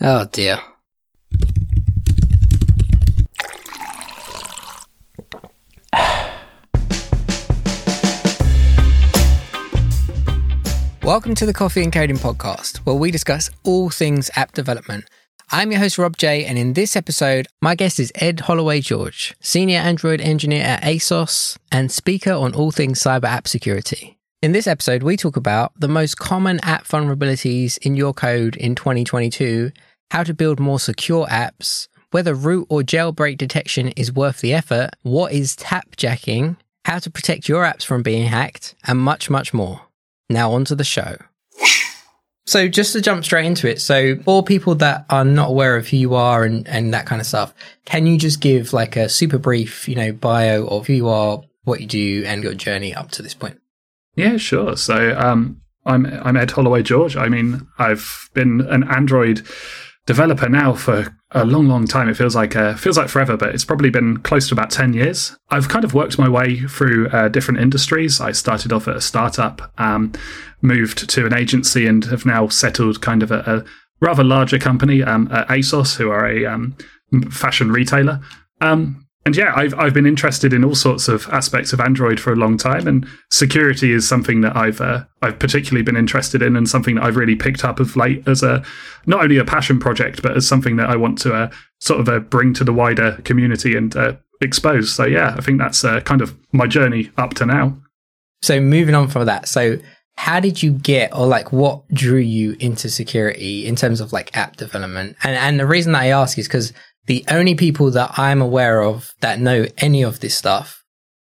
Oh dear. Welcome to the Coffee and Coding podcast, where we discuss all things app development. I'm your host, Rob J, and in this episode, my guest is Ed Holloway George, Senior Android Engineer at ASOS and speaker on all things cyber app security. In this episode, we talk about the most common app vulnerabilities in your code in 2022, how to build more secure apps, whether root or jailbreak detection is worth the effort, what is tapjacking, how to protect your apps from being hacked, and much, much more. Now, on to the show. So, just to jump straight into it, so for people that are not aware of who you are and, and that kind of stuff, can you just give like a super brief, you know, bio of who you are, what you do, and your journey up to this point? Yeah, sure. So, um, I'm I'm Ed Holloway George. I mean, I've been an Android developer now for a long, long time. It feels like uh, feels like forever, but it's probably been close to about ten years. I've kind of worked my way through uh, different industries. I started off at a startup, um, moved to an agency, and have now settled kind of at a rather larger company, um, at ASOS, who are a um, fashion retailer. Um, and yeah, I've I've been interested in all sorts of aspects of Android for a long time, and security is something that I've uh, I've particularly been interested in, and something that I've really picked up of late as a not only a passion project, but as something that I want to uh, sort of uh, bring to the wider community and uh, expose. So yeah, I think that's uh, kind of my journey up to now. So moving on from that, so how did you get or like what drew you into security in terms of like app development? And and the reason that I ask is because the only people that I'm aware of that know any of this stuff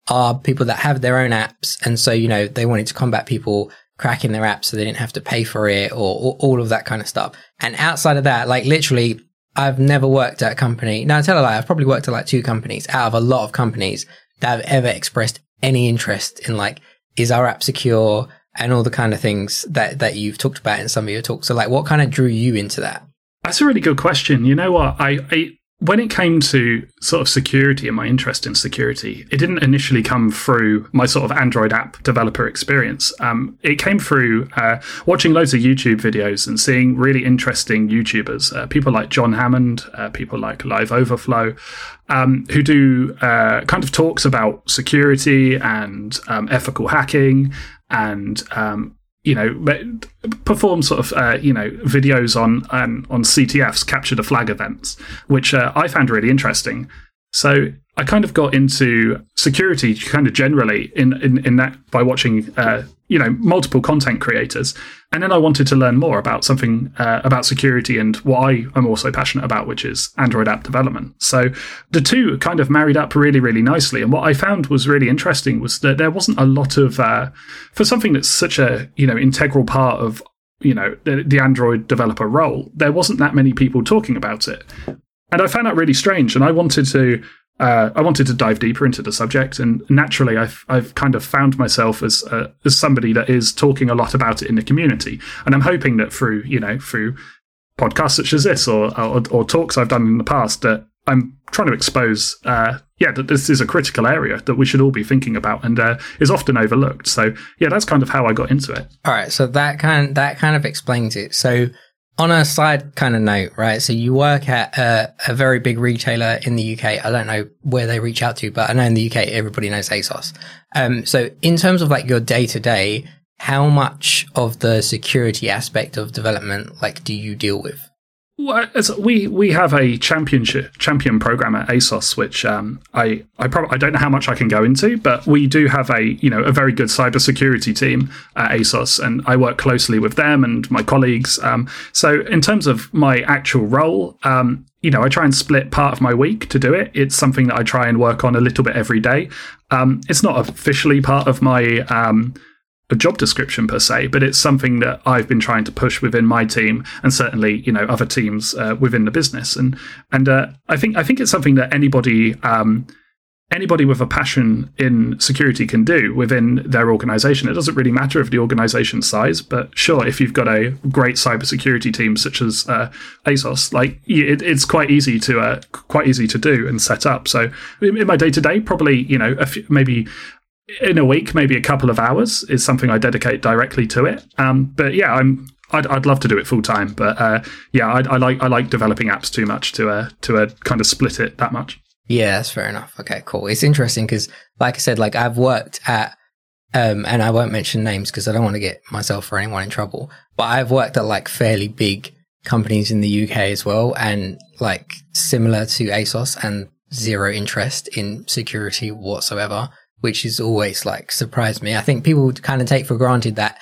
are people that have their own apps. And so, you know, they wanted to combat people cracking their apps so they didn't have to pay for it or, or all of that kind of stuff. And outside of that, like literally, I've never worked at a company. Now, I tell a lie, I've probably worked at like two companies out of a lot of companies that have ever expressed any interest in like, is our app secure and all the kind of things that, that you've talked about in some of your talks. So like, what kind of drew you into that? That's a really good question. You know what? I, I when it came to sort of security and my interest in security, it didn't initially come through my sort of Android app developer experience. Um, it came through uh, watching loads of YouTube videos and seeing really interesting YouTubers, uh, people like John Hammond, uh, people like Live Overflow, um, who do uh, kind of talks about security and um, ethical hacking and um, you know, perform sort of, uh, you know, videos on um, on CTFs, capture the flag events, which uh, I found really interesting. So I kind of got into security kind of generally in, in, in that by watching, uh, you know, multiple content creators. And then I wanted to learn more about something uh, about security and what I am also passionate about, which is Android app development. So the two kind of married up really, really nicely. And what I found was really interesting was that there wasn't a lot of, uh, for something that's such a, you know, integral part of you know the, the android developer role there wasn't that many people talking about it and I found that really strange. And I wanted to uh, I wanted to dive deeper into the subject, and naturally, I've I've kind of found myself as uh, as somebody that is talking a lot about it in the community, and I'm hoping that through you know through podcasts such as this or or, or talks I've done in the past that I'm trying to expose, uh, yeah, that this is a critical area that we should all be thinking about and uh, is often overlooked. So yeah, that's kind of how I got into it. All right, so that kind that kind of explains it. So on a side kind of note, right? So you work at a, a, very big retailer in the UK. I don't know where they reach out to, but I know in the UK everybody knows ASOS. Um, so in terms of like your day to day, how much of the security aspect of development like do you deal with? Well, we we have a championship champion program at ASOS, which um, I I probably I don't know how much I can go into, but we do have a you know a very good cybersecurity team at ASOS, and I work closely with them and my colleagues. Um, so in terms of my actual role, um, you know, I try and split part of my week to do it. It's something that I try and work on a little bit every day. Um, it's not officially part of my um, a job description per se, but it's something that I've been trying to push within my team, and certainly you know other teams uh, within the business. And and uh, I think I think it's something that anybody um, anybody with a passion in security can do within their organization. It doesn't really matter if the organization size, but sure, if you've got a great cybersecurity team such as uh, ASOS, like it, it's quite easy to uh, quite easy to do and set up. So in my day to day, probably you know few, maybe in a week, maybe a couple of hours is something I dedicate directly to it. Um, but yeah, I'm I'd, I'd love to do it full time, but uh, yeah, I, I like I like developing apps too much to uh, to uh, kind of split it that much. Yeah, that's fair enough. Okay, cool. It's interesting because, like I said, like I've worked at, um, and I won't mention names because I don't want to get myself or anyone in trouble. But I've worked at like fairly big companies in the UK as well, and like similar to ASOS, and zero interest in security whatsoever, which is always like surprised me. I think people kind of take for granted that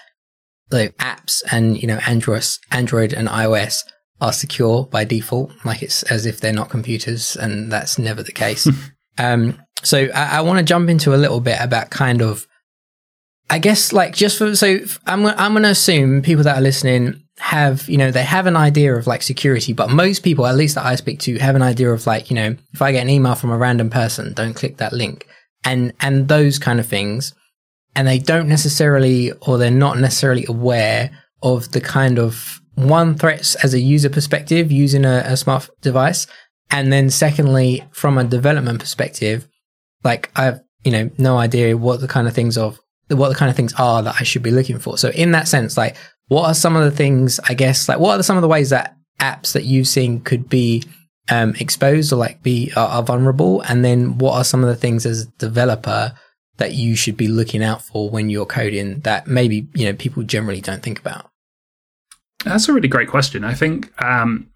the apps and you know Android, Android and iOS are secure by default, like it's as if they're not computers, and that's never the case. um, so I, I want to jump into a little bit about kind of, I guess, like just for so I'm I'm going to assume people that are listening have you know they have an idea of like security, but most people, at least that I speak to, have an idea of like you know if I get an email from a random person, don't click that link, and and those kind of things, and they don't necessarily or they're not necessarily aware of the kind of one threats as a user perspective using a, a smart device, and then secondly from a development perspective, like I have you know no idea what the kind of things of what the kind of things are that I should be looking for. So in that sense, like what are some of the things I guess like what are some of the ways that apps that you've seen could be um, exposed or like be are, are vulnerable, and then what are some of the things as a developer that you should be looking out for when you're coding that maybe you know people generally don't think about? That's a really great question. I think, um,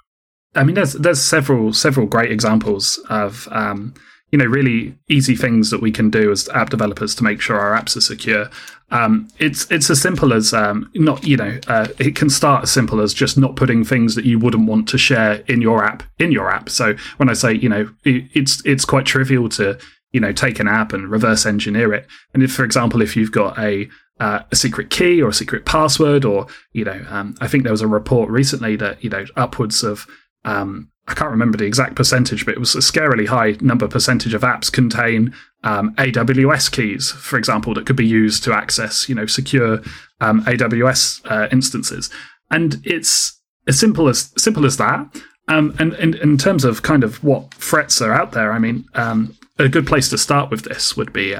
I mean, there's there's several several great examples of um, you know really easy things that we can do as app developers to make sure our apps are secure. Um, it's it's as simple as um, not you know uh, it can start as simple as just not putting things that you wouldn't want to share in your app in your app. So when I say you know it, it's it's quite trivial to you know take an app and reverse engineer it. And if for example if you've got a uh, a secret key or a secret password, or you know, um, I think there was a report recently that you know upwards of um, I can't remember the exact percentage, but it was a scarily high number percentage of apps contain um, AWS keys, for example, that could be used to access you know secure um, AWS uh, instances, and it's as simple as simple as that. Um, and, and, in terms of kind of what threats are out there, I mean, um, a good place to start with this would be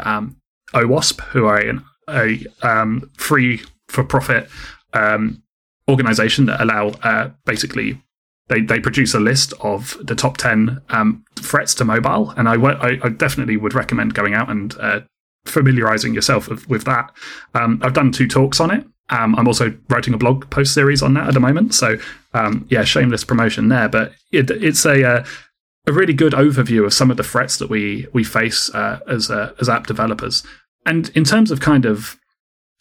OWASP, who are a um, free for profit um, organization that allow uh, basically they, they produce a list of the top 10 um, threats to mobile. And I, definitely would recommend going out and uh, familiarizing yourself with, with that. Um, I've done two talks on it. Um, I'm also writing a blog post series on that at the moment. So, um, yeah, shameless promotion there. But it, it's a, uh, a really good overview of some of the threats that we we face uh, as uh, as app developers. And in terms of kind of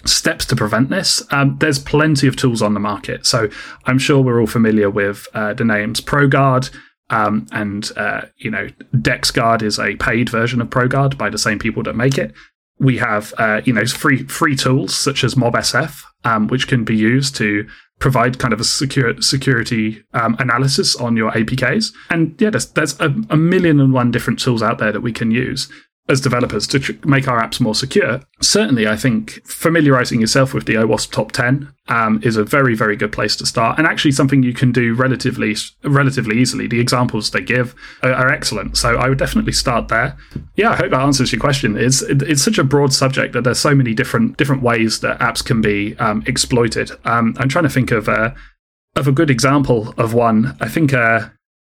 steps to prevent this, um, there's plenty of tools on the market. So I'm sure we're all familiar with uh, the names ProGuard. Um, and uh, you know, DexGuard is a paid version of ProGuard by the same people that make it. We have uh, you know free free tools such as MobSF, um, which can be used to provide kind of a secure security um, analysis on your APKs. And yeah, there's, there's a, a, million and one different tools out there that we can use as developers to tr- make our apps more secure. Certainly, I think familiarizing yourself with the OWASP top 10 um, is a very, very good place to start, and actually something you can do relatively, relatively easily. The examples they give are, are excellent, so I would definitely start there. Yeah, I hope that answers your question. It's it, it's such a broad subject that there's so many different different ways that apps can be um, exploited. Um, I'm trying to think of of a good example of one. I think. Uh,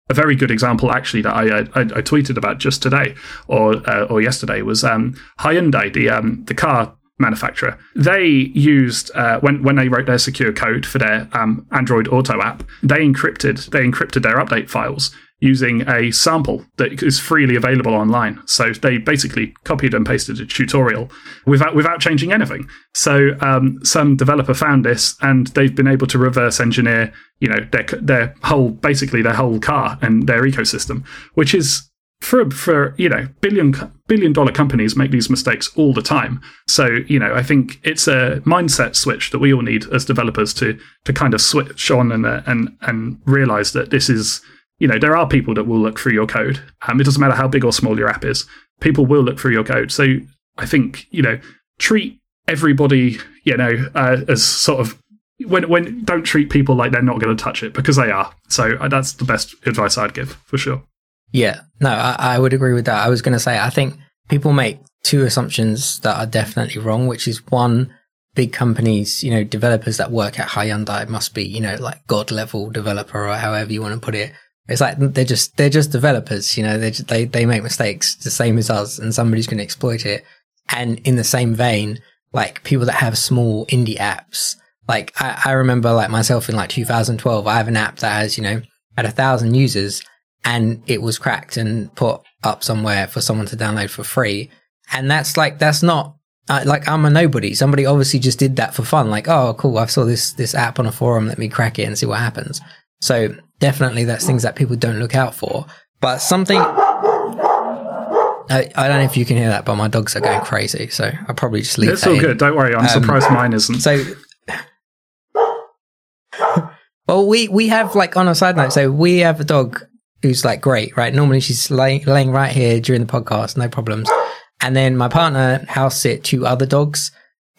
a very good example actually that I I, I tweeted about just today or uh, or yesterday was um, Hyundai, the um, the car manufacturer. They used uh, when when they wrote their secure code for their um, Android Auto app, they encrypted they encrypted their update files using a sample that is freely available online. So they basically copied and pasted a tutorial without without changing anything. So um, some developer found this, and they've been able to reverse engineer, you know, their their whole basically their whole car and their ecosystem, which is for for you know billion billion dollar companies make these mistakes all the time. So you know I think it's a mindset switch that we all need as developers to to kind of switch on and and and realize that this is you know, there are people that will look through your code. Um, it doesn't matter how big or small your app is. People will look through your code. So I think, you know, treat everybody, you know, uh, as sort of when when don't treat people like they're not going to touch it because they are. So uh, that's the best advice I'd give for sure. Yeah, no, I, I would agree with that. I was going to say I think people make two assumptions that are definitely wrong, which is one big companies, you know, developers that work at Hyundai must be, you know, like god level developer or however you want to put it. It's like they're just they're just developers, you know. They they they make mistakes the same as us, and somebody's going to exploit it. And in the same vein, like people that have small indie apps, like I, I remember like myself in like 2012, I have an app that has you know had a thousand users, and it was cracked and put up somewhere for someone to download for free. And that's like that's not uh, like I'm a nobody. Somebody obviously just did that for fun. Like, oh, cool! I saw this this app on a forum. Let me crack it and see what happens. So definitely that's things that people don't look out for. But something, I, I don't know if you can hear that, but my dogs are going crazy. So I'll probably just leave It's all in. good. Don't worry. I'm Um, surprised mine isn't. So, well, we, we have like on a side note, so we have a dog who's like great, right? Normally she's lay, laying right here during the podcast, no problems. And then my partner house sit two other dogs.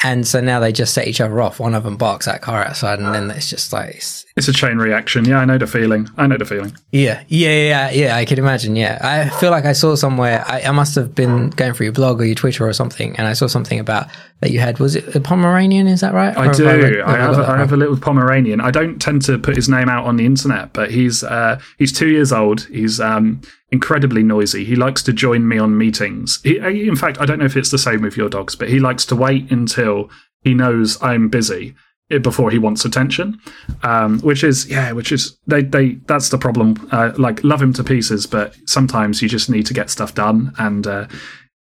And so now they just set each other off. One of them barks at car outside, and then it's just like, it's, It's a chain reaction. Yeah, I know the feeling. I know the feeling. yeah, yeah, yeah, yeah. I can imagine. Yeah, I feel like I saw somewhere. I, I must have been going through your blog or your Twitter or something, and I saw something about that you had. Was it a Pomeranian? Is that right? I Or do. have read- I have. that I have a little Pomeranian. I don't tend to put his name out on the internet, but he's uh, he's two years old. He's um, incredibly noisy. He likes to join me on meetings. He, in fact, I don't know if it's the same with your dogs, but he likes to wait until he knows I'm busy eh, before he wants attention. Um, which is yeah, which is they they that's the problem. Uh, like love him to pieces, but sometimes you just need to get stuff done and. Uh,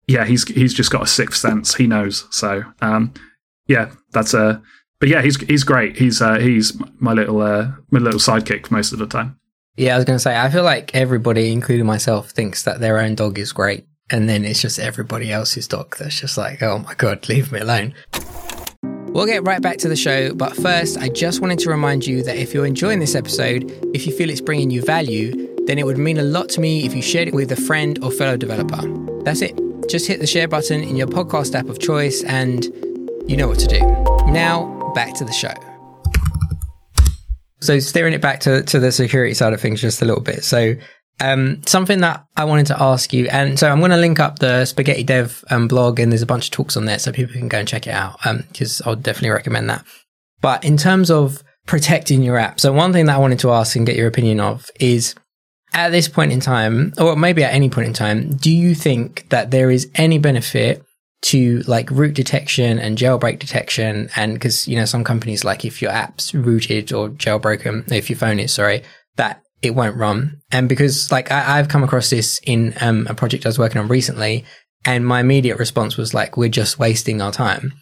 yeah, he's he's just got a sixth sense. He knows. So, um, yeah, that's a. But yeah, he's he's great. He's uh, he's my little uh, my little sidekick most of the time. Yeah, I was going to say, I feel like everybody, including myself, thinks that their own dog is great. And then it's just everybody else's dog that's just like, oh my God, leave me alone. We'll get right back to the show, but first, I just wanted to remind you that if you're enjoying this episode, if you feel it's bringing you value, then it would mean a lot to me if you shared it with a friend or fellow developer. That's it. Just hit the share button in your podcast app of choice, and you know what to do. Now, back to the show. So steering it back to, to the security side of things just a little bit. So um, something that I wanted to ask you, and so I'm going to link up the Spaghetti Dev um, blog, and there's a bunch of talks on there, so people can go and check it out. Because I'll definitely recommend that. But in terms of protecting your app, so one thing that I wanted to ask and get your opinion of is at this point in time, or maybe at any point in time, do you think that there is any benefit to like root detection and jailbreak detection? And because, you know, some companies, like if your app's rooted or jailbroken, if your phone is, sorry, that it won't run. And because like I, I've come across this in um, a project I was working on recently, and my immediate response was like, we're just wasting our time.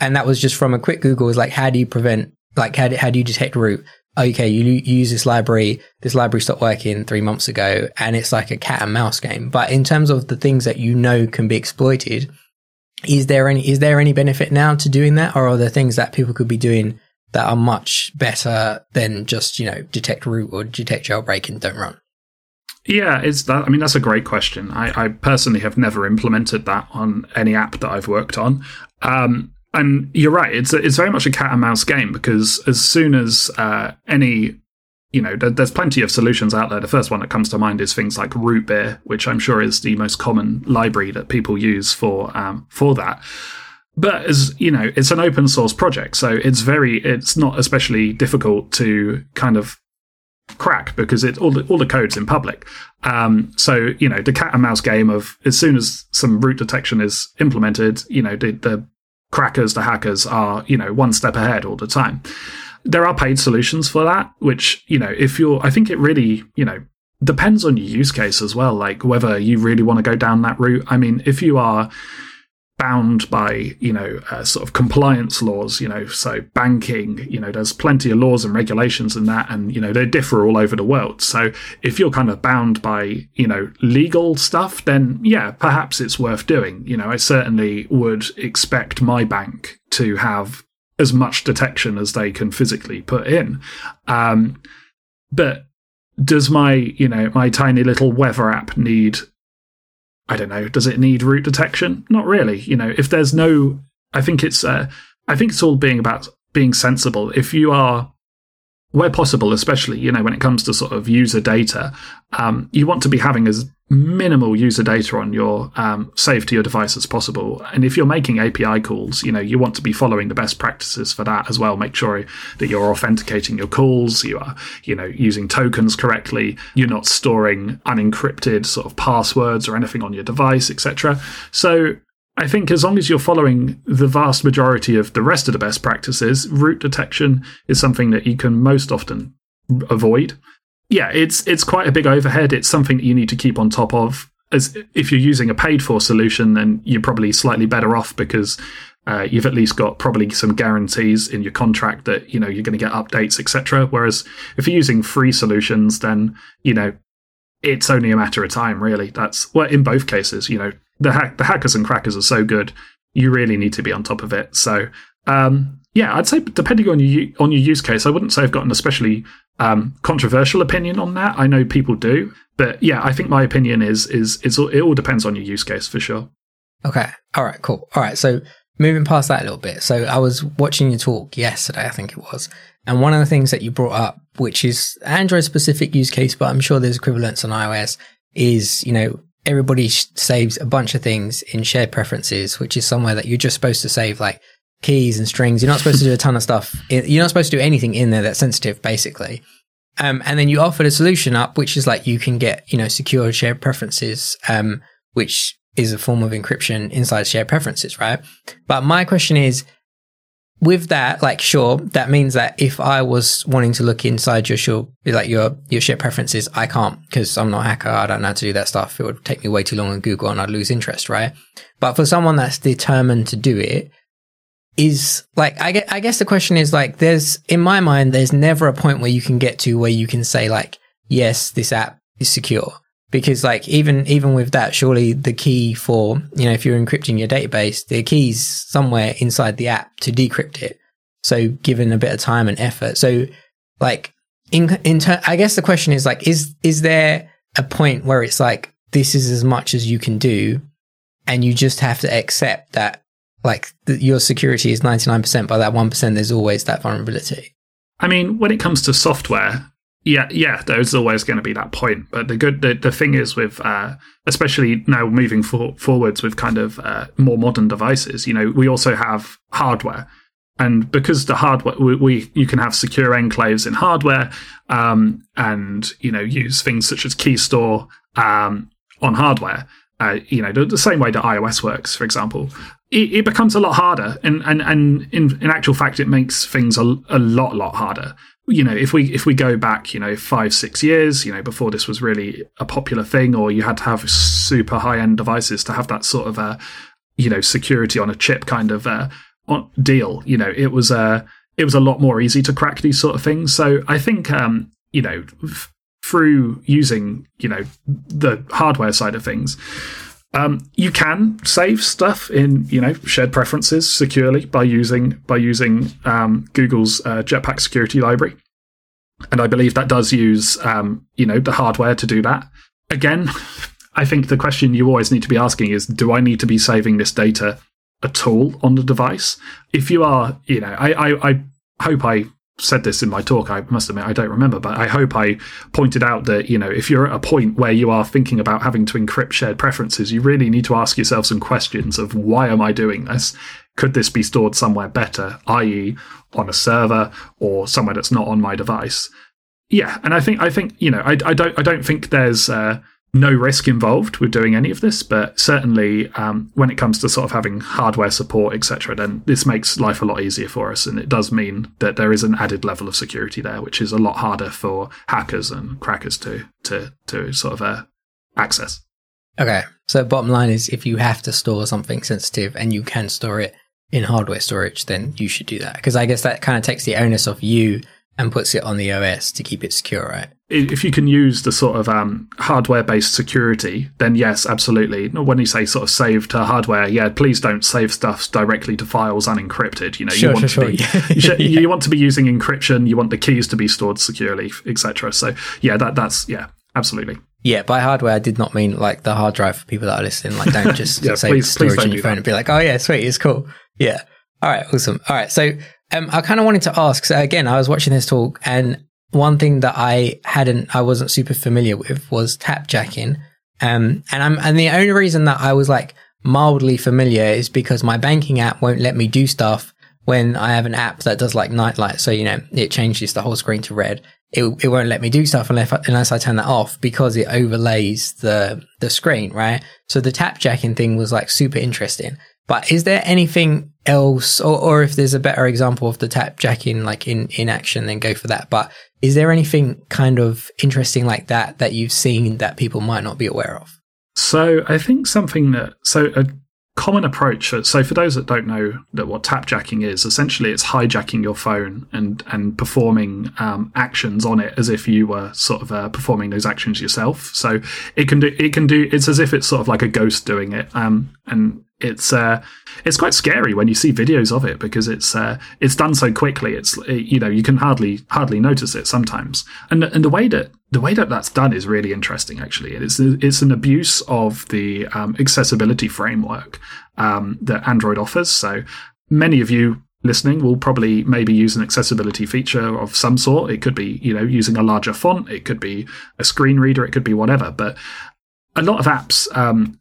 And that was just from a quick Google is like, how do you prevent, like, how do, how do you detect root? Okay, you, you use this library. This library stopped working three months ago, and it's like a cat and mouse game. But in terms of the things that you know can be exploited, is there any is there any benefit now to doing that, or are there things that people could be doing that are much better than just you know detect root or detect jailbreak and don't run? Yeah, it's that. I mean, that's a great question. I, I personally have never implemented that on any app that I've worked on. Um, and you're right; it's it's very much a cat and mouse game because as soon as uh, any you know, there's plenty of solutions out there. The first one that comes to mind is things like RootBeer, which I'm sure is the most common library that people use for um, for that. But as you know, it's an open source project, so it's very it's not especially difficult to kind of crack because it all the all the code's in public. Um, so you know, the cat and mouse game of as soon as some root detection is implemented, you know, the, the crackers, the hackers are you know one step ahead all the time there are paid solutions for that, which, you know, if you're, I think it really, you know, depends on your use case as well, like whether you really want to go down that route. I mean, if you are bound by, you know, uh, sort of compliance laws, you know, so banking, you know, there's plenty of laws and regulations in that, and, you know, they differ all over the world. So if you're kind of bound by, you know, legal stuff, then yeah, perhaps it's worth doing. You know, I certainly would expect my bank to have as much detection as they can physically put in. Um, but does my, you know, my tiny little weather app need, I don't know, does it need root detection? Not really. You know, if there's no, I think it's, uh, I think it's all being about being sensible. If you are, where possible, especially, you know, when it comes to sort of user data, um, you want to be having as minimal user data on your um, to your device as possible. And if you're making API calls, you know you want to be following the best practices for that as well. Make sure that you're authenticating your calls. You are you know using tokens correctly. You're not storing unencrypted sort of passwords or anything on your device, etc. So I think as long as you're following the vast majority of the rest of the best practices, root detection is something that you can most often avoid yeah, it's it's quite a big overhead. It's something that you need to keep on top of. As if you're using a paid for solution, then you're probably slightly better off because uh, you've at least got probably some guarantees in your contract that you know you're going to get updates, etc. Whereas if you're using free solutions, then you know it's only a matter of time, really. That's well, in both cases, you know the the hackers and crackers are so good, you really need to be on top of it. So um, yeah, I'd say depending on your on your use case, I wouldn't say I've got an especially um, controversial opinion on that. I know people do, but yeah, I think my opinion is is is it all depends on your use case for sure. Okay. All right. Cool. All right. So moving past that a little bit. So I was watching your talk yesterday, I think it was, and one of the things that you brought up, which is Android specific use case, but I'm sure there's equivalents on iOS, is you know everybody saves a bunch of things in shared preferences, which is somewhere that you're just supposed to save like keys and strings. You're not supposed to do a ton of stuff. You're not supposed to do anything in there that's sensitive, basically. Um, and then you offered a solution up, which is like you can get, you know, secure shared preferences, um, which is a form of encryption inside shared preferences, right? But my question is, with that, like, sure, that means that if I was wanting to look inside your sure, like your your shared preferences, I can't because I'm not a hacker. I don't know how to do that stuff. It would take me way too long on Google, and I'd lose interest, right? But for someone that's determined to do it, is like I, I guess the question is like there's in my mind there's never a point where you can get to where you can say like yes this app is secure. Because like even even with that surely the key for you know if you're encrypting your database the key's somewhere inside the app to decrypt it. So given a bit of time and effort. So like in in ter- I guess the question is like is is there a point where it's like this is as much as you can do and you just have to accept that like the, your security is 99%, by that 1%, there's always that vulnerability. I mean, when it comes to software, yeah, yeah, there's always going to be that point. But the good, the, the thing is with, uh, especially now moving for, forwards with kind of uh, more modern devices, you know, we also have hardware. And because the hardware, we, we you can have secure enclaves in hardware, um, and you know use things such as key store um, on hardware. Uh, you know, the, the, same way that iOS works, for example it, it, becomes a lot harder. And, and, and in, in actual fact, it makes things a, a lot, lot harder. You know, if we if we go back, you know, five six years, you know, before this was really a popular thing, or you had to have super high end devices to have that sort of a, you know, security on a chip kind of uh, deal. You know, it was a uh, it was a lot more easy to crack these sort of things. So I think, um, you know, f- through using you know the hardware side of things, um, you can save stuff in you know shared preferences securely by using by using um, Google's uh, Jetpack Security Library, and I believe that does use um, you know the hardware to do that. Again, I think the question you always need to be asking is: Do I need to be saving this data at all on the device? If you are, you know, I I, I hope I said this in my talk. I must admit I don't remember, but I hope I pointed out that you know if you're at a point where you are thinking about having to encrypt shared preferences, you really need to ask yourself some questions of why am I doing this? Could this be stored somewhere better, i.e., on a server or somewhere that's not on my device? Yeah, and I think I think you know I, I don't I don't think there's uh, no risk involved with doing any of this, but certainly um, when it comes to sort of having hardware support, etc., then this makes life a lot easier for us, and it does mean that there is an added level of security there, which is a lot harder for hackers and crackers to to to sort of uh, access. Okay, so bottom line is, if you have to store something sensitive and you can store it in hardware storage, then you should do that because I guess that kind of takes the onus off you and puts it on the OS to keep it secure, right? If you can use the sort of um, hardware based security, then yes, absolutely. When you say sort of save to hardware, yeah, please don't save stuff directly to files unencrypted. You know, sure, you want sure, to be sure. you, you want to be using encryption. You want the keys to be stored securely, etc. So yeah, that that's yeah, absolutely. Yeah, by hardware, I did not mean like the hard drive for people that are listening. Like, don't just yeah, save please, storage please on your phone that. and be like, oh yeah, sweet, it's cool. Yeah. All right, awesome. All right, so um, I kind of wanted to ask. So again, I was watching this talk, and one thing that I hadn't, I wasn't super familiar with was tap jacking. Um, and I'm, and the only reason that I was like mildly familiar is because my banking app won't let me do stuff when I have an app that does like nightlight. So, you know, it changes the whole screen to red. It, it won't let me do stuff unless, unless I turn that off because it overlays the, the screen, right? So the tap jacking thing was like super interesting. But is there anything else, or, or if there's a better example of the tap jacking like in, in action, then go for that. But is there anything kind of interesting like that that you've seen that people might not be aware of? So I think something that so a common approach. So for those that don't know that what tap jacking is, essentially it's hijacking your phone and and performing um, actions on it as if you were sort of uh, performing those actions yourself. So it can do it can do it's as if it's sort of like a ghost doing it. Um, and it's uh, it's quite scary when you see videos of it because it's uh, it's done so quickly. It's you know you can hardly hardly notice it sometimes, and and the way that the way that that's done is really interesting. Actually, it's it's an abuse of the um, accessibility framework um, that Android offers. So many of you listening will probably maybe use an accessibility feature of some sort. It could be you know using a larger font. It could be a screen reader. It could be whatever, but a lot of apps um,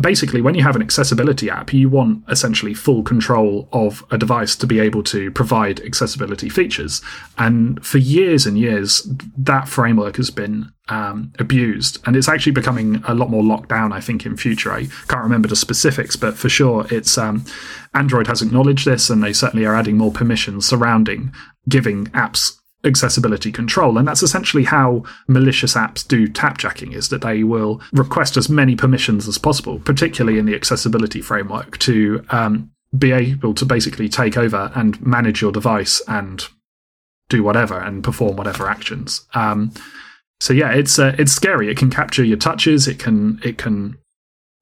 basically, when you have an accessibility app, you want essentially full control of a device to be able to provide accessibility features. And for years and years, that framework has been um, abused, and it's actually becoming a lot more locked down. I think in future, I can't remember the specifics, but for sure, it's um, Android has acknowledged this, and they certainly are adding more permissions surrounding giving apps accessibility control. And that's essentially how malicious apps do tapjacking is that they will request as many permissions as possible particularly in the accessibility framework to um, be able to basically take over and manage your device and do whatever and perform whatever actions. Um, so yeah it's uh, it's scary. It can capture your touches. It can it can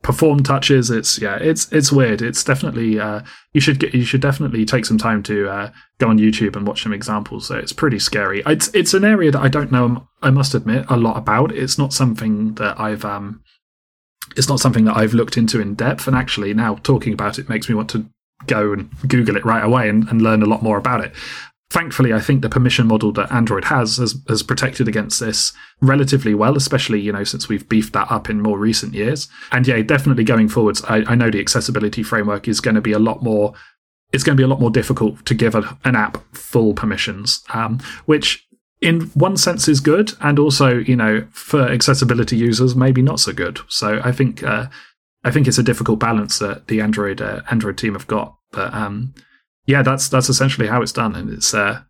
perform touches. It's yeah, it's it's weird. It's definitely uh, you should get you should definitely take some time to uh, go on YouTube and watch some examples. So it's pretty scary. It's it's an area that I don't know. I must admit a lot about. It's not something that I've um, it's not something that I've looked into in depth. And actually, now talking about it makes me want to go and Google it right away and, and learn a lot more about it thankfully, I think the permission model that Android has, has has protected against this relatively well, especially you know since we've beefed that up in more recent years. And yeah, definitely going forwards, I, I know the accessibility framework is going to be a lot more. It's going to be a lot more difficult to give a, an app full permissions, um, which in one sense is good, and also you know for accessibility users maybe not so good. So I think uh, I think it's a difficult balance that the Android uh, Android team have got, but um, yeah, that's that's essentially how it's done, and it's uh,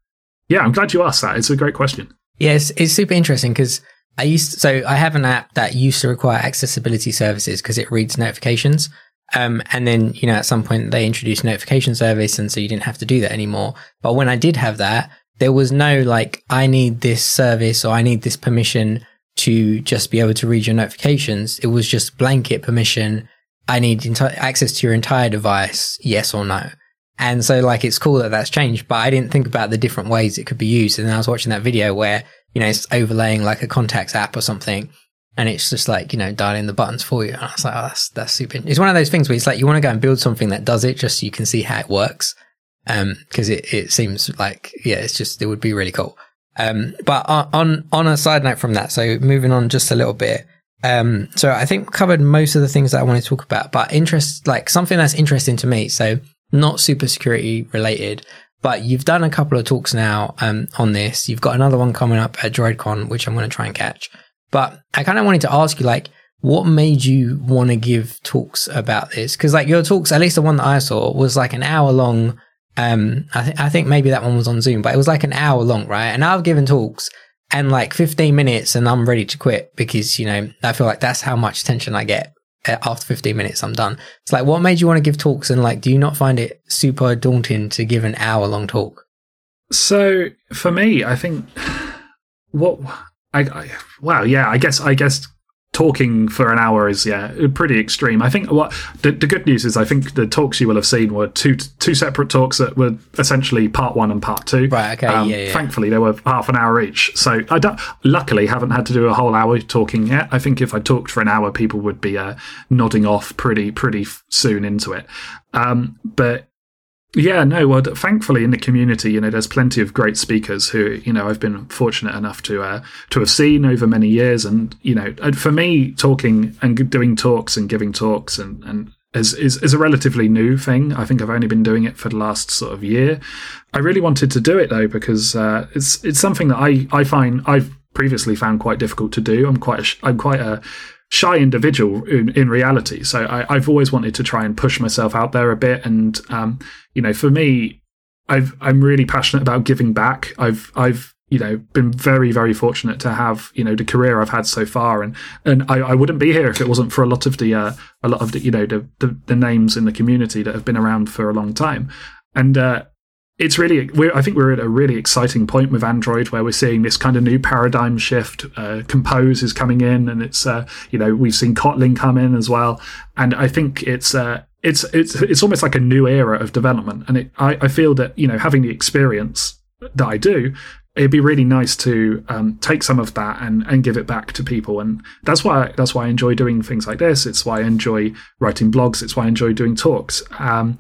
yeah, I'm glad you asked that. It's a great question. Yes, it's, it's super interesting because I used to, so I have an app that used to require accessibility services because it reads notifications. Um, and then, you know, at some point they introduced notification service. And so you didn't have to do that anymore. But when I did have that, there was no like, I need this service or I need this permission to just be able to read your notifications. It was just blanket permission. I need enti- access to your entire device. Yes or no. And so like it's cool that that's changed, but I didn't think about the different ways it could be used. And I was watching that video where, you know, it's overlaying like a contacts app or something. And it's just like, you know, dialing the buttons for you. And I was like, oh, that's, that's super. It's one of those things where it's like, you want to go and build something that does it just so you can see how it works. Um, cause it, it seems like, yeah, it's just, it would be really cool. Um, but on, on a side note from that, so moving on just a little bit, um, so I think covered most of the things that I want to talk about, but interest, like something that's interesting to me. So not super security related, but you've done a couple of talks now um, on this. You've got another one coming up at DroidCon, which I'm going to try and catch. But I kind of wanted to ask you, like, what made you want to give talks about this? Because, like, your talks, at least the one that I saw, was like an hour long. Um, I, I think maybe that one was on Zoom, but it was like an hour long, right? And I've given talks and like 15 minutes and I'm ready to quit because, you know, I feel like that's how much attention I get Uh, after 15 minutes, I'm done. It's like, what made you want to give talks? And like, do you not find it super daunting to give an hour long talk? So for me, I think what I, I wow, yeah, I guess, I guess talking for an hour is yeah pretty extreme. I think what the, the, good news is I think the talks you will have seen were two two separate talks that were essentially part one and part two. Right. Okay. Um, yeah, yeah, Thankfully, they were half an hour each. So I don't. Luckily, haven't had to do a whole hour talking yet. I think if I talked for an hour, people would be uh, nodding off pretty pretty soon into it. Um, but Yeah, no. Well, thankfully, in the community, you know, there's plenty of great speakers who, you know, I've been fortunate enough to uh, to have seen over many years. And you know, for me, talking and doing talks and giving talks and and is, is, is a relatively new thing. I think I've only been doing it for the last sort of year. I really wanted to do it though because uh, it's it's something that I I find I've previously found quite difficult to do. I'm quite a, I'm quite a shy individual in, in reality. So I, have always wanted to try and push myself out there a bit. And um, you know, for me, I've I'm really passionate about giving back. I've I've you know been very very fortunate to have you know the career I've had so far and and I, I wouldn't be here if it wasn't for a lot of the uh, a lot of the you know the, the, the names in the community that have been around for a long time and uh, it's really I think we're at a really exciting point with Android where we're seeing this kind of new paradigm shift. Uh, Compose is coming in, and it's uh, you know we've seen Kotlin come in as well, and I think it's uh, it's it's it's almost like a new era of development. And it, I, I feel that you know having the experience that I do, it'd be really nice to um, take some of that and, and give it back to people. And that's why that's why I enjoy doing things like this. It's why I enjoy writing blogs. It's why I enjoy doing talks. Um,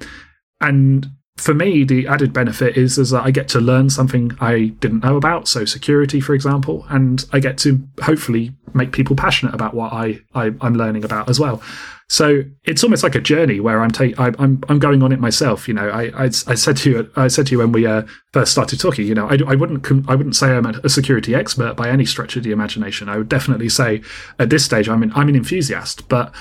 and for me, the added benefit is, is that I get to learn something I didn't know about, so security, for example, and I get to hopefully make people passionate about what I, I am learning about as well. So it's almost like a journey where I'm ta- I, I'm I'm going on it myself. You know, I I, I said to you I said to you when we uh, first started talking. You know, I, I wouldn't I wouldn't say I'm a security expert by any stretch of the imagination. I would definitely say at this stage I'm an, I'm an enthusiast, but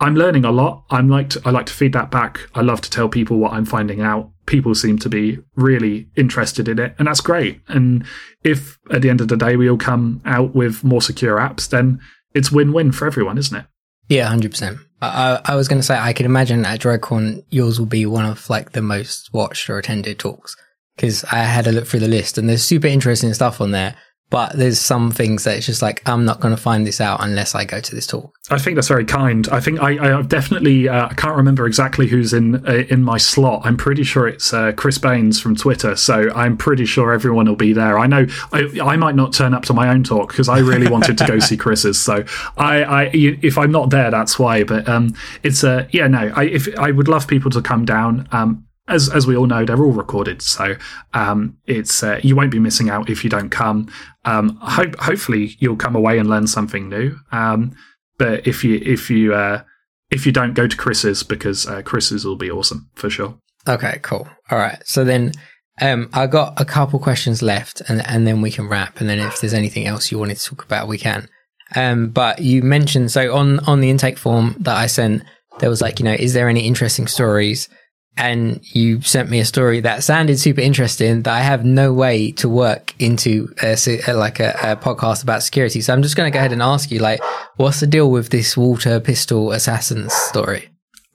I'm learning a lot. I'm like to, I like to feed that back. I love to tell people what I'm finding out. People seem to be really interested in it, and that's great. And if at the end of the day we all come out with more secure apps, then it's win-win for everyone, isn't it? Yeah, hundred percent. I, I was going to say I can imagine at DroidCon yours will be one of like the most watched or attended talks because I had a look through the list and there's super interesting stuff on there but there's some things that it's just like I'm not going to find this out unless I go to this talk. I think that's very kind. I think I, I definitely uh, I can't remember exactly who's in uh, in my slot. I'm pretty sure it's uh, Chris Banes from Twitter, so I'm pretty sure everyone will be there. I know I, I might not turn up to my own talk because I really wanted to go see Chris's. So I, I if I'm not there, that's why. But um, it's a uh, yeah no. I if I would love people to come down. Um, as as we all know, they're all recorded, so um, it's uh, you won't be missing out if you don't come. Um, hope hopefully you'll come away and learn something new. Um, but if you if you uh, if you don't go to Chris's because uh, Chris's will be awesome for sure. Okay, cool. All right, so then um, I got a couple questions left, and and then we can wrap. And then if there's anything else you wanted to talk about, we can. Um, but you mentioned so on on the intake form that I sent, there was like you know, is there any interesting stories? And you sent me a story that sounded super interesting that I have no way to work into a, like a, a, podcast about security. So I'm just going to go ahead and ask you, like, what's the deal with this water pistol assassin's story?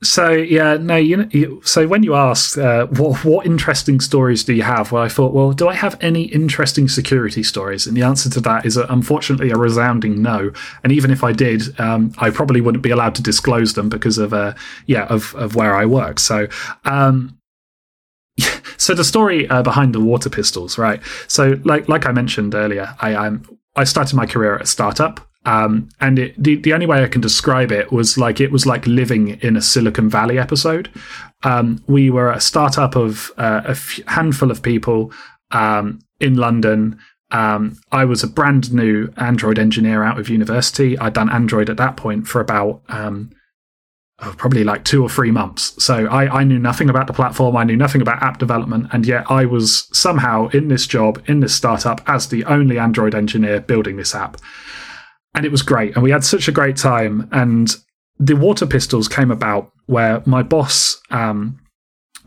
So yeah, no, you know. You, so when you asked uh, what what interesting stories do you have, well, I thought, well, do I have any interesting security stories? And the answer to that is uh, unfortunately a resounding no. And even if I did, um, I probably wouldn't be allowed to disclose them because of uh, yeah of of where I work. So. Um, so the story uh, behind the water pistols, right? So, like like I mentioned earlier, I um, I started my career at a startup. Um, and it, the the only way I can describe it was like it was like living in a Silicon Valley episode. Um, we were a startup of uh, a f- handful of people um, in London. Um, I was a brand new Android engineer out of university. I'd done Android at that point for about um, oh, probably like two or three months. So I, I knew nothing about the platform. I knew nothing about app development. And yet I was somehow in this job, in this startup, as the only Android engineer building this app and it was great. And we had such a great time. And the water pistols came about where my boss, um,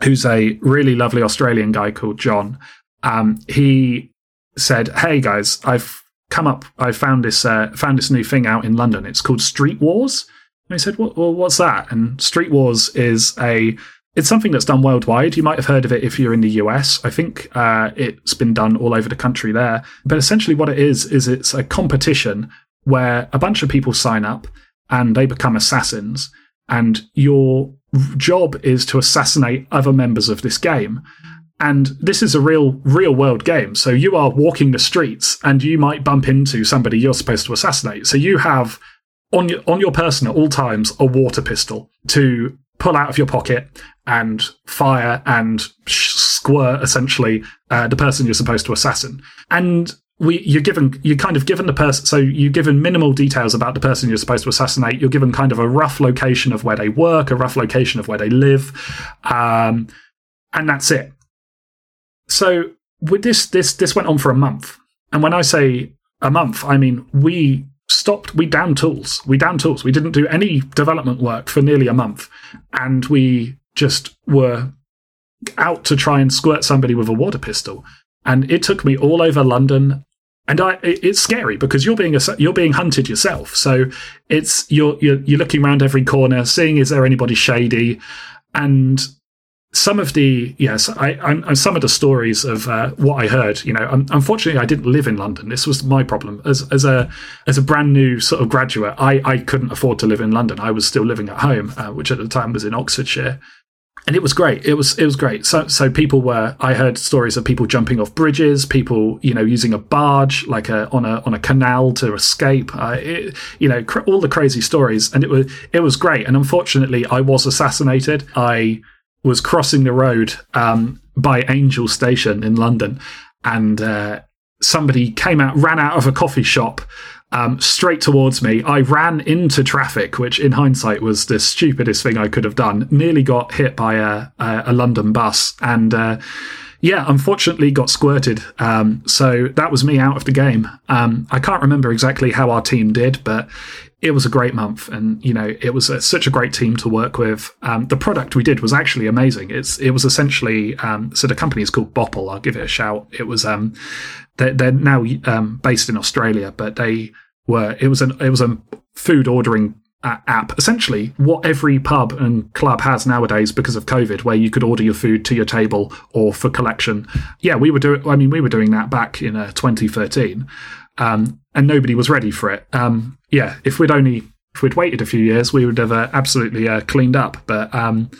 who's a really lovely Australian guy called John, um, he said, "Hey guys, I've come up. I found this uh, found this new thing out in London. It's called Street Wars." And he said, "Well, what's that?" And Street Wars is a it's something that's done worldwide. You might have heard of it if you're in the US. I think uh, it's been done all over the country there. But essentially, what it is is it's a competition where a bunch of people sign up and they become assassins, and your job is to assassinate other members of this game. And this is a real, real world game. So you are walking the streets and you might bump into somebody you're supposed to assassinate. So you have on your, on your person at all times a water pistol to pull out of your pocket and fire and squirt essentially uh, the person you're supposed to assassin. And we you're given you're kind of given the person so you're given minimal details about the person you're supposed to assassinate. You're given kind of a rough location of where they work a rough location of where they live um, and that's it. So with this this this went on for a month. And when i say a month i mean we stopped we down tools. We down tools. We didn't do any development work for nearly a month. And we just were out to try and squirt somebody with a water pistol and it took me all over London. And I, it's scary because you're being a, you're being hunted yourself. So it's you're, you're you're looking around every corner, seeing is there anybody shady, and some of the yes, I, I'm, some of the stories of uh, what I heard. You know, unfortunately, I didn't live in London. This was my problem as as a as a brand new sort of graduate. I I couldn't afford to live in London. I was still living at home, uh, which at the time was in Oxfordshire and it was great. It was it was great. So so people were. I heard stories of people jumping off bridges, people you know using a barge like a on a on a canal to escape. Uh, it, you know cr- all the crazy stories, and it was it was great. And unfortunately, I was assassinated. I was crossing the road um, by Angel Station in London, and uh, somebody came out, ran out of a coffee shop um, straight towards me. I ran into traffic, which in hindsight was the stupidest thing I could have done. Nearly got hit by a, a, a London bus and, uh, yeah, unfortunately got squirted. Um, so that was me out of the game. Um, I can't remember exactly how our team did, but it was a great month, and you know it was a, such a great team to work with. Um, the product we did was actually amazing. It's it was essentially um, so the company is called Bopple. I'll give it a shout. It was um, they're, now based in Australia, but they were it was an it was a food ordering app. Essentially what every pub and club has nowadays because of covid where you could order your food to your table or for collection. Yeah we were doing i mean we were doing that back in uh, 2013 um, and nobody was ready for it. Um, yeah if we'd only if we'd waited a few years we would have uh, absolutely uh, cleaned up. But um,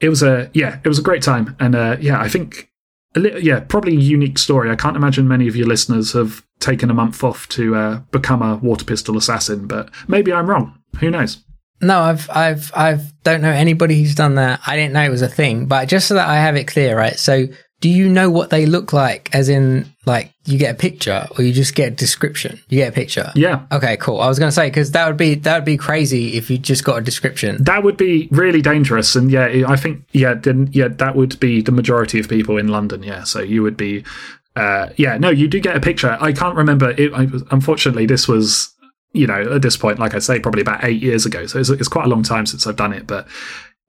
it was a yeah it was a great time. And uh, yeah i think li- yeah probably a unique story i can't imagine many of your listeners have taken a month off to uh, become a water pistol assassin, but maybe I'm wrong. Who knows? No, I've, I've, I've don't know anybody who's done that. I didn't know it was a thing, but just so that I have it clear, right? So, do you know what they look like? As in, like, you get a picture, or you just get a description? You get a picture. Yeah. Okay, cool. I was going to say because that would be that would be crazy if you just got a description. That would be really dangerous, and yeah, I think yeah, then yeah, that would be the majority of people in London. Yeah, so you would be uh, yeah, no, you do get a picture. I can't remember. It, I, unfortunately, this was you know at this point, like I say, probably about eight years ago. So it's, it's quite a long time since I've done it. But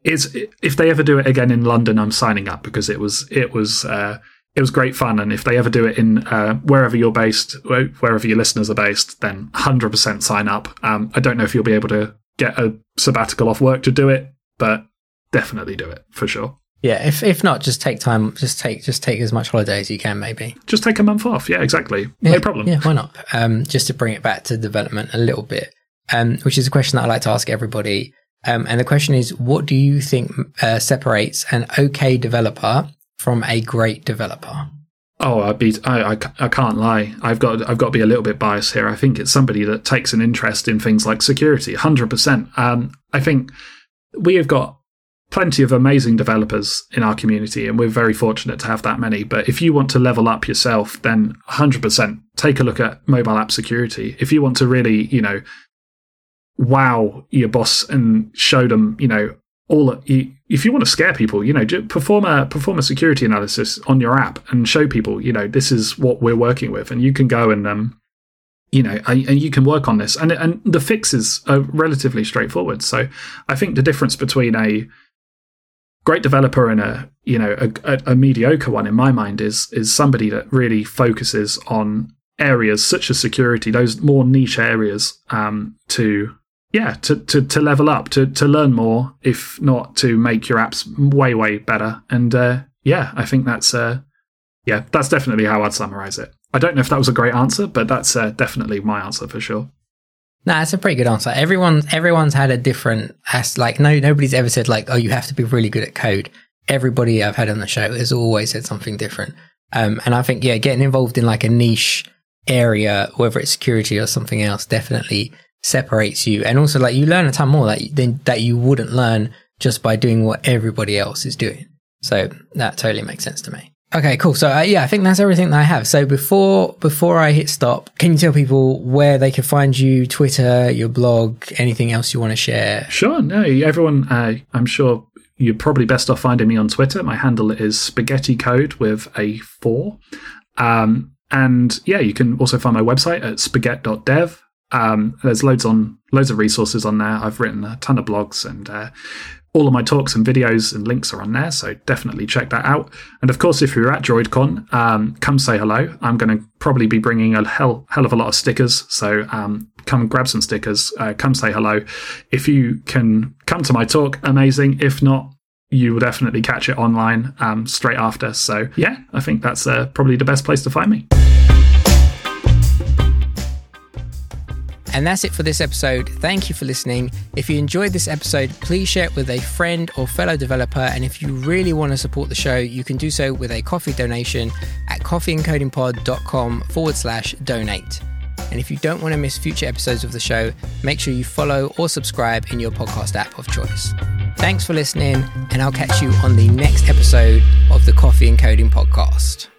it's if they ever do it again in London, I'm signing up because it was it was uh, it was great fun. And if they ever do it in uh, wherever you're based, wherever your listeners are based, then 100% sign up. Um, I don't know if you'll be able to get a sabbatical off work to do it, but definitely do it for sure. Yeah, if if not, just take time. Just take just take as much holiday as you can. Maybe just take a month off. Yeah, exactly. No problem. Yeah, why not? Um, just to bring it back to development a little bit, um, which is a question that I like to ask everybody. Um, and the question is, what do you think uh, separates an okay developer from a great developer? Oh, I'd be, I, I, I can't lie. I've got, I've got to be a little bit biased here. I think it's somebody that takes an interest in things like security, hundred percent. Um, I think we have got plenty of amazing developers in our community, and we're very fortunate to have that many. But if you want to level up yourself, then 100% take a look at mobile app security. If you want to really, you know, wow your boss and show them, you know, all if you want to scare people, you know, perform a perform a security analysis on your app and show people, you know, this is what we're working with, and you can go and um, you know, and you can work on this, and and the fixes are relatively straightforward. So I think the difference between a great developer and a you know a, a, mediocre one in my mind is is somebody that really focuses on areas such as security, those more niche areas, um, to yeah to, to to level up, to to learn more, if not to make your apps way way better. And uh, yeah, I think that's uh, yeah that's definitely how I'd summarize it. I don't know if that was a great answer, but that's uh, definitely my answer for sure. No, that's a pretty good answer. Everyone, everyone's had a different, as like no, nobody's ever said like, oh, you have to be really good at code. Everybody I've had on the show has always said something different. Um, and I think yeah, getting involved in like a niche area, whether it's security or something else, definitely separates you. And also like you learn a ton more that than that you wouldn't learn just by doing what everybody else is doing. So that totally makes sense to me. Okay, cool. So uh, yeah, I think that's everything that I have. So before before I hit stop, can you tell people where they can find you, Twitter, your blog, anything else you want to share? Sure. No, everyone. Uh, I'm sure you're probably best off finding me on Twitter. My handle is Spaghetti Code with a four. Um, and yeah, you can also find my website at spaghetti.dev. Um, there's loads on loads of resources on there. I've written a ton of blogs and uh, all of my talks and videos and links are on there, so definitely check that out. And of course, if you're at DroidCon, um, come say hello. I'm going to probably be bringing a hell, hell of a lot of stickers, so um, come grab some stickers. Uh, come say hello. If you can come to my talk, amazing. If not, you will definitely catch it online um, straight after. So yeah, I think that's uh, probably the best place to find me. And that's it for this episode. Thank you for listening. If you enjoyed this episode, please share it with a friend or fellow developer. And if you really want to support the show, you can do so with a coffee donation at coffeeandcodingpod.com forward slash donate. And if you don't want to miss future episodes of the show, make sure you follow or subscribe in your podcast app of choice. Thanks for listening, and I'll catch you on the next episode of the Coffee and Coding Podcast.